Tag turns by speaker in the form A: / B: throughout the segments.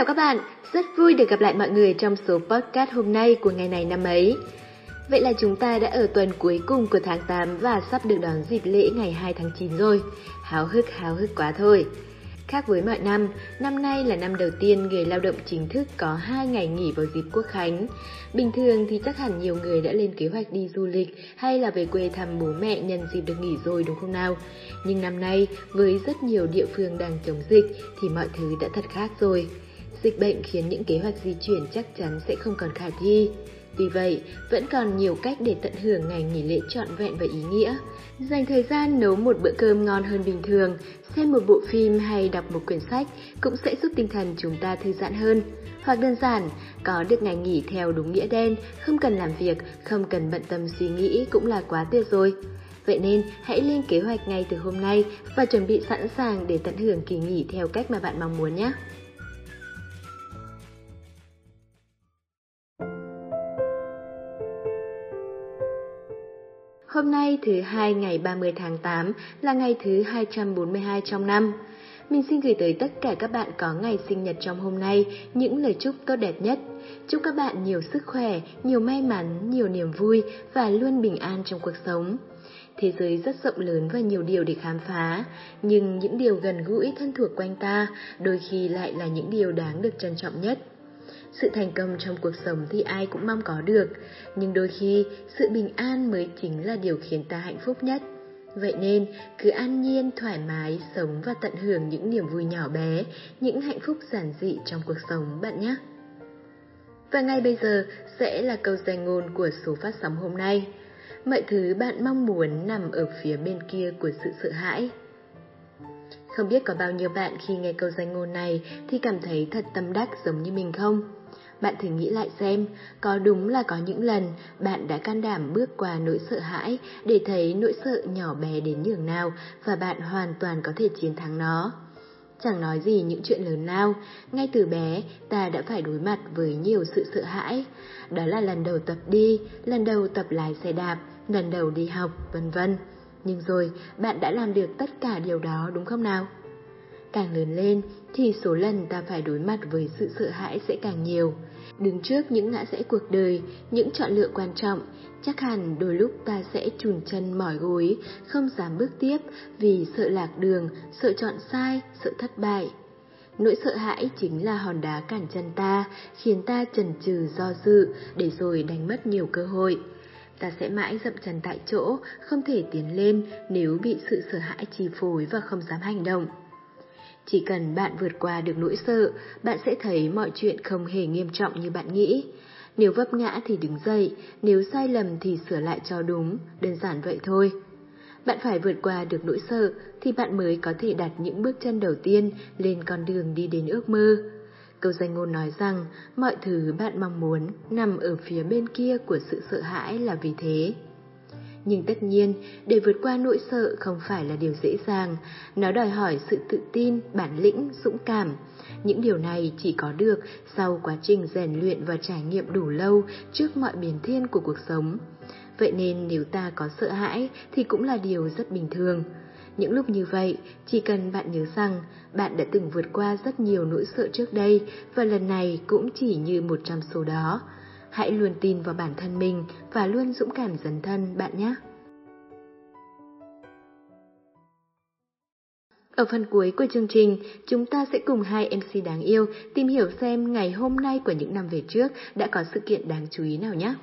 A: chào các bạn, rất vui được gặp lại mọi người trong số podcast hôm nay của ngày này năm ấy. Vậy là chúng ta đã ở tuần cuối cùng của tháng 8 và sắp được đón dịp lễ ngày 2 tháng 9 rồi. Háo hức háo hức quá thôi. Khác với mọi năm, năm nay là năm đầu tiên người lao động chính thức có 2 ngày nghỉ vào dịp quốc khánh. Bình thường thì chắc hẳn nhiều người đã lên kế hoạch đi du lịch hay là về quê thăm bố mẹ nhân dịp được nghỉ rồi đúng không nào? Nhưng năm nay, với rất nhiều địa phương đang chống dịch thì mọi thứ đã thật khác rồi. Dịch bệnh khiến những kế hoạch di chuyển chắc chắn sẽ không còn khả thi. Vì vậy, vẫn còn nhiều cách để tận hưởng ngày nghỉ lễ trọn vẹn và ý nghĩa. Dành thời gian nấu một bữa cơm ngon hơn bình thường, xem một bộ phim hay đọc một quyển sách cũng sẽ giúp tinh thần chúng ta thư giãn hơn. Hoặc đơn giản, có được ngày nghỉ theo đúng nghĩa đen, không cần làm việc, không cần bận tâm suy nghĩ cũng là quá tuyệt rồi. Vậy nên, hãy lên kế hoạch ngay từ hôm nay và chuẩn bị sẵn sàng để tận hưởng kỳ nghỉ theo cách mà bạn mong muốn nhé. Hôm nay thứ hai ngày 30 tháng 8 là ngày thứ 242 trong năm. Mình xin gửi tới tất cả các bạn có ngày sinh nhật trong hôm nay những lời chúc tốt đẹp nhất. Chúc các bạn nhiều sức khỏe, nhiều may mắn, nhiều niềm vui và luôn bình an trong cuộc sống. Thế giới rất rộng lớn và nhiều điều để khám phá, nhưng những điều gần gũi thân thuộc quanh ta đôi khi lại là những điều đáng được trân trọng nhất. Sự thành công trong cuộc sống thì ai cũng mong có được, nhưng đôi khi sự bình an mới chính là điều khiến ta hạnh phúc nhất. Vậy nên, cứ an nhiên, thoải mái, sống và tận hưởng những niềm vui nhỏ bé, những hạnh phúc giản dị trong cuộc sống bạn nhé. Và ngay bây giờ sẽ là câu danh ngôn của số phát sóng hôm nay. Mọi thứ bạn mong muốn nằm ở phía bên kia của sự sợ hãi. Không biết có bao nhiêu bạn khi nghe câu danh ngôn này thì cảm thấy thật tâm đắc giống như mình không? Bạn thử nghĩ lại xem, có đúng là có những lần bạn đã can đảm bước qua nỗi sợ hãi để thấy nỗi sợ nhỏ bé đến nhường nào và bạn hoàn toàn có thể chiến thắng nó. Chẳng nói gì những chuyện lớn nào, ngay từ bé ta đã phải đối mặt với nhiều sự sợ hãi. Đó là lần đầu tập đi, lần đầu tập lái xe đạp, lần đầu đi học, vân vân. Nhưng rồi, bạn đã làm được tất cả điều đó đúng không nào? Càng lớn lên thì số lần ta phải đối mặt với sự sợ hãi sẽ càng nhiều. Đứng trước những ngã rẽ cuộc đời, những chọn lựa quan trọng, chắc hẳn đôi lúc ta sẽ chùn chân mỏi gối, không dám bước tiếp vì sợ lạc đường, sợ chọn sai, sợ thất bại. Nỗi sợ hãi chính là hòn đá cản chân ta, khiến ta chần chừ do dự để rồi đánh mất nhiều cơ hội. Ta sẽ mãi dậm chân tại chỗ, không thể tiến lên nếu bị sự sợ hãi chi phối và không dám hành động. Chỉ cần bạn vượt qua được nỗi sợ, bạn sẽ thấy mọi chuyện không hề nghiêm trọng như bạn nghĩ. Nếu vấp ngã thì đứng dậy, nếu sai lầm thì sửa lại cho đúng, đơn giản vậy thôi. Bạn phải vượt qua được nỗi sợ thì bạn mới có thể đặt những bước chân đầu tiên lên con đường đi đến ước mơ. Câu danh ngôn nói rằng mọi thứ bạn mong muốn nằm ở phía bên kia của sự sợ hãi là vì thế. Nhưng tất nhiên, để vượt qua nỗi sợ không phải là điều dễ dàng, nó đòi hỏi sự tự tin, bản lĩnh, dũng cảm. Những điều này chỉ có được sau quá trình rèn luyện và trải nghiệm đủ lâu trước mọi biến thiên của cuộc sống. Vậy nên nếu ta có sợ hãi thì cũng là điều rất bình thường. Những lúc như vậy, chỉ cần bạn nhớ rằng bạn đã từng vượt qua rất nhiều nỗi sợ trước đây và lần này cũng chỉ như một trong số đó. Hãy luôn tin vào bản thân mình và luôn dũng cảm dấn thân bạn nhé. Ở phần cuối của chương trình, chúng ta sẽ cùng hai MC đáng yêu tìm hiểu xem ngày hôm nay của những năm về trước đã có sự kiện đáng chú ý nào nhé.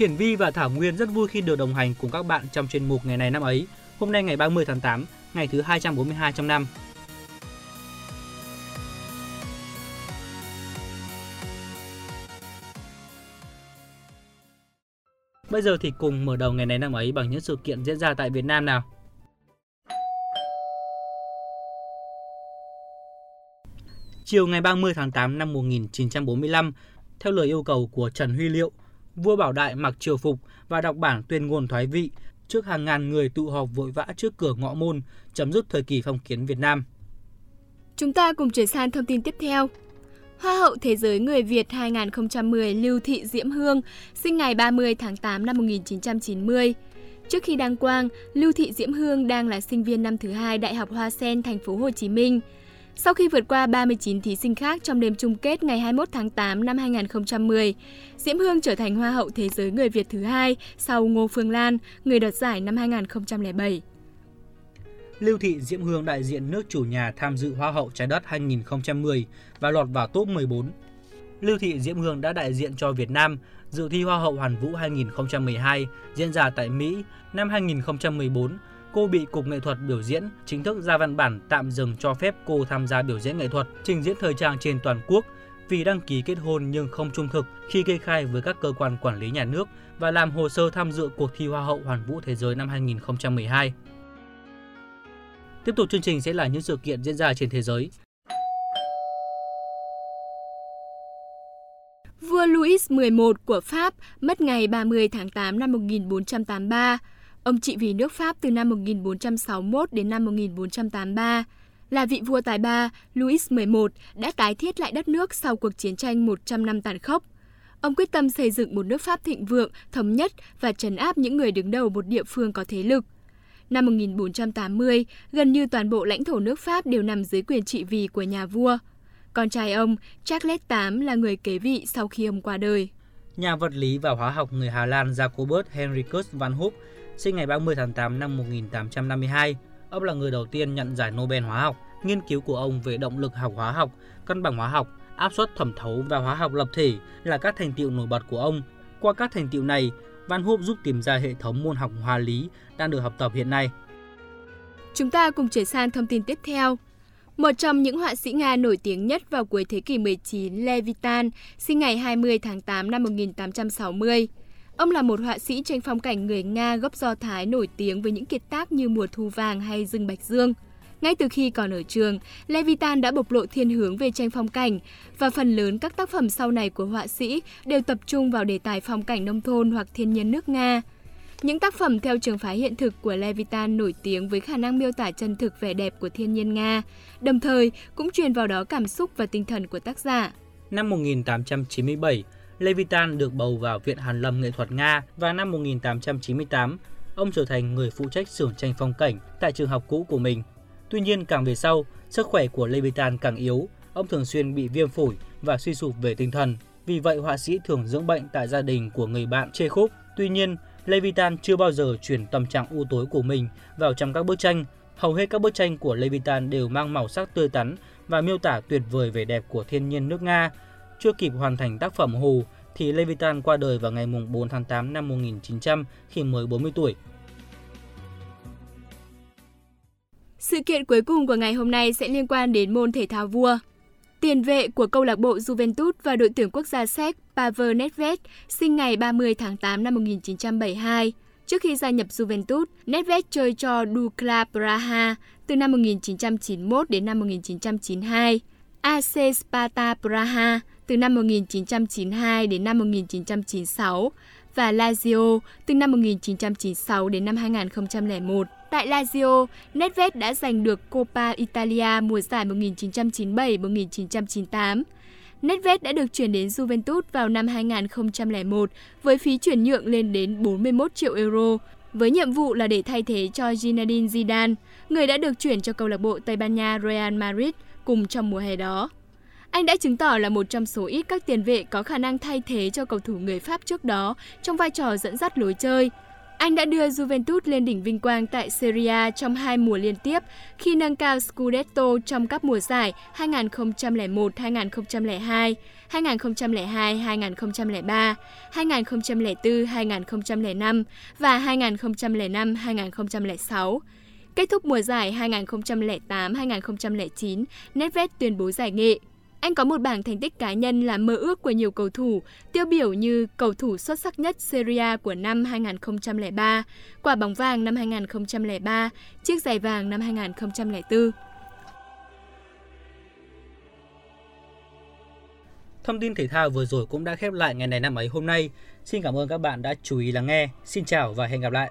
B: Hiển Vi và Thảo Nguyên rất vui khi được đồng hành cùng các bạn trong chuyên mục ngày này năm ấy. Hôm nay ngày 30 tháng 8, ngày thứ 242 trong năm. Bây giờ thì cùng mở đầu ngày này năm ấy bằng những sự kiện diễn ra tại Việt Nam nào. Chiều ngày 30 tháng 8 năm 1945, theo lời yêu cầu của Trần Huy Liệu, vua Bảo Đại mặc triều phục và đọc bản tuyên ngôn thoái vị trước hàng ngàn người tụ họp vội vã trước cửa ngõ môn, chấm dứt thời kỳ phong kiến Việt Nam.
C: Chúng ta cùng chuyển sang thông tin tiếp theo. Hoa hậu Thế giới người Việt 2010 Lưu Thị Diễm Hương, sinh ngày 30 tháng 8 năm 1990. Trước khi đăng quang, Lưu Thị Diễm Hương đang là sinh viên năm thứ hai Đại học Hoa Sen, thành phố Hồ Chí Minh. Sau khi vượt qua 39 thí sinh khác trong đêm chung kết ngày 21 tháng 8 năm 2010, Diễm Hương trở thành Hoa hậu Thế giới người Việt thứ hai sau Ngô Phương Lan, người đoạt giải năm 2007.
B: Lưu Thị Diễm Hương đại diện nước chủ nhà tham dự Hoa hậu Trái đất 2010 và lọt vào top 14. Lưu Thị Diễm Hương đã đại diện cho Việt Nam dự thi Hoa hậu Hoàn vũ 2012 diễn ra tại Mỹ. Năm 2014, cô bị Cục Nghệ thuật biểu diễn chính thức ra văn bản tạm dừng cho phép cô tham gia biểu diễn nghệ thuật, trình diễn thời trang trên toàn quốc vì đăng ký kết hôn nhưng không trung thực khi kê khai với các cơ quan quản lý nhà nước và làm hồ sơ tham dự cuộc thi Hoa hậu Hoàn vũ Thế giới năm 2012. Tiếp tục chương trình sẽ là những sự kiện diễn ra trên thế giới.
C: Vua Louis XI của Pháp mất ngày 30 tháng 8 năm 1483. Ông trị vì nước Pháp từ năm 1461 đến năm 1483. Là vị vua tài ba, Louis XI đã tái thiết lại đất nước sau cuộc chiến tranh 100 năm tàn khốc. Ông quyết tâm xây dựng một nước Pháp thịnh vượng, thống nhất và trấn áp những người đứng đầu một địa phương có thế lực. Năm 1480, gần như toàn bộ lãnh thổ nước Pháp đều nằm dưới quyền trị vì của nhà vua. Con trai ông, Charles VIII là người kế vị sau khi ông qua đời.
B: Nhà vật lý và hóa học người Hà Lan Jacobus Henricus van Hoek sinh ngày 30 tháng 8 năm 1852. Ông là người đầu tiên nhận giải Nobel hóa học. Nghiên cứu của ông về động lực học hóa học, cân bằng hóa học, áp suất thẩm thấu và hóa học lập thể là các thành tiệu nổi bật của ông. Qua các thành tiệu này, Van Hoek giúp tìm ra hệ thống môn học hóa lý đang được học tập hiện nay.
C: Chúng ta cùng chuyển sang thông tin tiếp theo. Một trong những họa sĩ Nga nổi tiếng nhất vào cuối thế kỷ 19, Levitan, sinh ngày 20 tháng 8 năm 1860. Ông là một họa sĩ tranh phong cảnh người Nga gốc Do Thái nổi tiếng với những kiệt tác như Mùa thu vàng hay Rừng Bạch Dương. Ngay từ khi còn ở trường, Levitan đã bộc lộ thiên hướng về tranh phong cảnh và phần lớn các tác phẩm sau này của họa sĩ đều tập trung vào đề tài phong cảnh nông thôn hoặc thiên nhiên nước Nga. Những tác phẩm theo trường phái hiện thực của Levitan nổi tiếng với khả năng miêu tả chân thực vẻ đẹp của thiên nhiên Nga, đồng thời cũng truyền vào đó cảm xúc và tinh thần của tác giả.
B: Năm 1897, Levitan được bầu vào Viện Hàn Lâm Nghệ thuật Nga và năm 1898, ông trở thành người phụ trách xưởng tranh phong cảnh tại trường học cũ của mình. Tuy nhiên càng về sau, sức khỏe của Levitan càng yếu, ông thường xuyên bị viêm phổi và suy sụp về tinh thần. Vì vậy, họa sĩ thường dưỡng bệnh tại gia đình của người bạn Chekhov. Tuy nhiên, Levitan chưa bao giờ chuyển tâm trạng u tối của mình vào trong các bức tranh. Hầu hết các bức tranh của Levitan đều mang màu sắc tươi tắn và miêu tả tuyệt vời vẻ đẹp của thiên nhiên nước Nga. Chưa kịp hoàn thành tác phẩm Hồ thì Levitan qua đời vào ngày 4 tháng 8 năm 1900 khi mới 40 tuổi.
C: Sự kiện cuối cùng của ngày hôm nay sẽ liên quan đến môn thể thao vua. Tiền vệ của câu lạc bộ Juventus và đội tuyển quốc gia Séc Pavel Nedved sinh ngày 30 tháng 8 năm 1972. Trước khi gia nhập Juventus, Nedved chơi cho Dukla Praha từ năm 1991 đến năm 1992, AC Sparta Praha từ năm 1992 đến năm 1996 và Lazio từ năm 1996 đến năm 2001. Tại Lazio, Nedved đã giành được Coppa Italia mùa giải 1997-1998. Nedved đã được chuyển đến Juventus vào năm 2001 với phí chuyển nhượng lên đến 41 triệu euro, với nhiệm vụ là để thay thế cho Zinedine Zidane, người đã được chuyển cho câu lạc bộ Tây Ban Nha Real Madrid cùng trong mùa hè đó. Anh đã chứng tỏ là một trong số ít các tiền vệ có khả năng thay thế cho cầu thủ người Pháp trước đó trong vai trò dẫn dắt lối chơi. Anh đã đưa Juventus lên đỉnh vinh quang tại Serie A trong hai mùa liên tiếp khi nâng cao Scudetto trong các mùa giải 2001-2002, 2002-2003, 2004-2005 và 2005-2006. Kết thúc mùa giải 2008-2009, Nedved tuyên bố giải nghệ. Anh có một bảng thành tích cá nhân là mơ ước của nhiều cầu thủ, tiêu biểu như cầu thủ xuất sắc nhất Serie A của năm 2003, quả bóng vàng năm 2003, chiếc giày vàng năm 2004.
B: Thông tin thể thao vừa rồi cũng đã khép lại ngày này năm ấy hôm nay. Xin cảm ơn các bạn đã chú ý lắng nghe. Xin chào và hẹn gặp lại.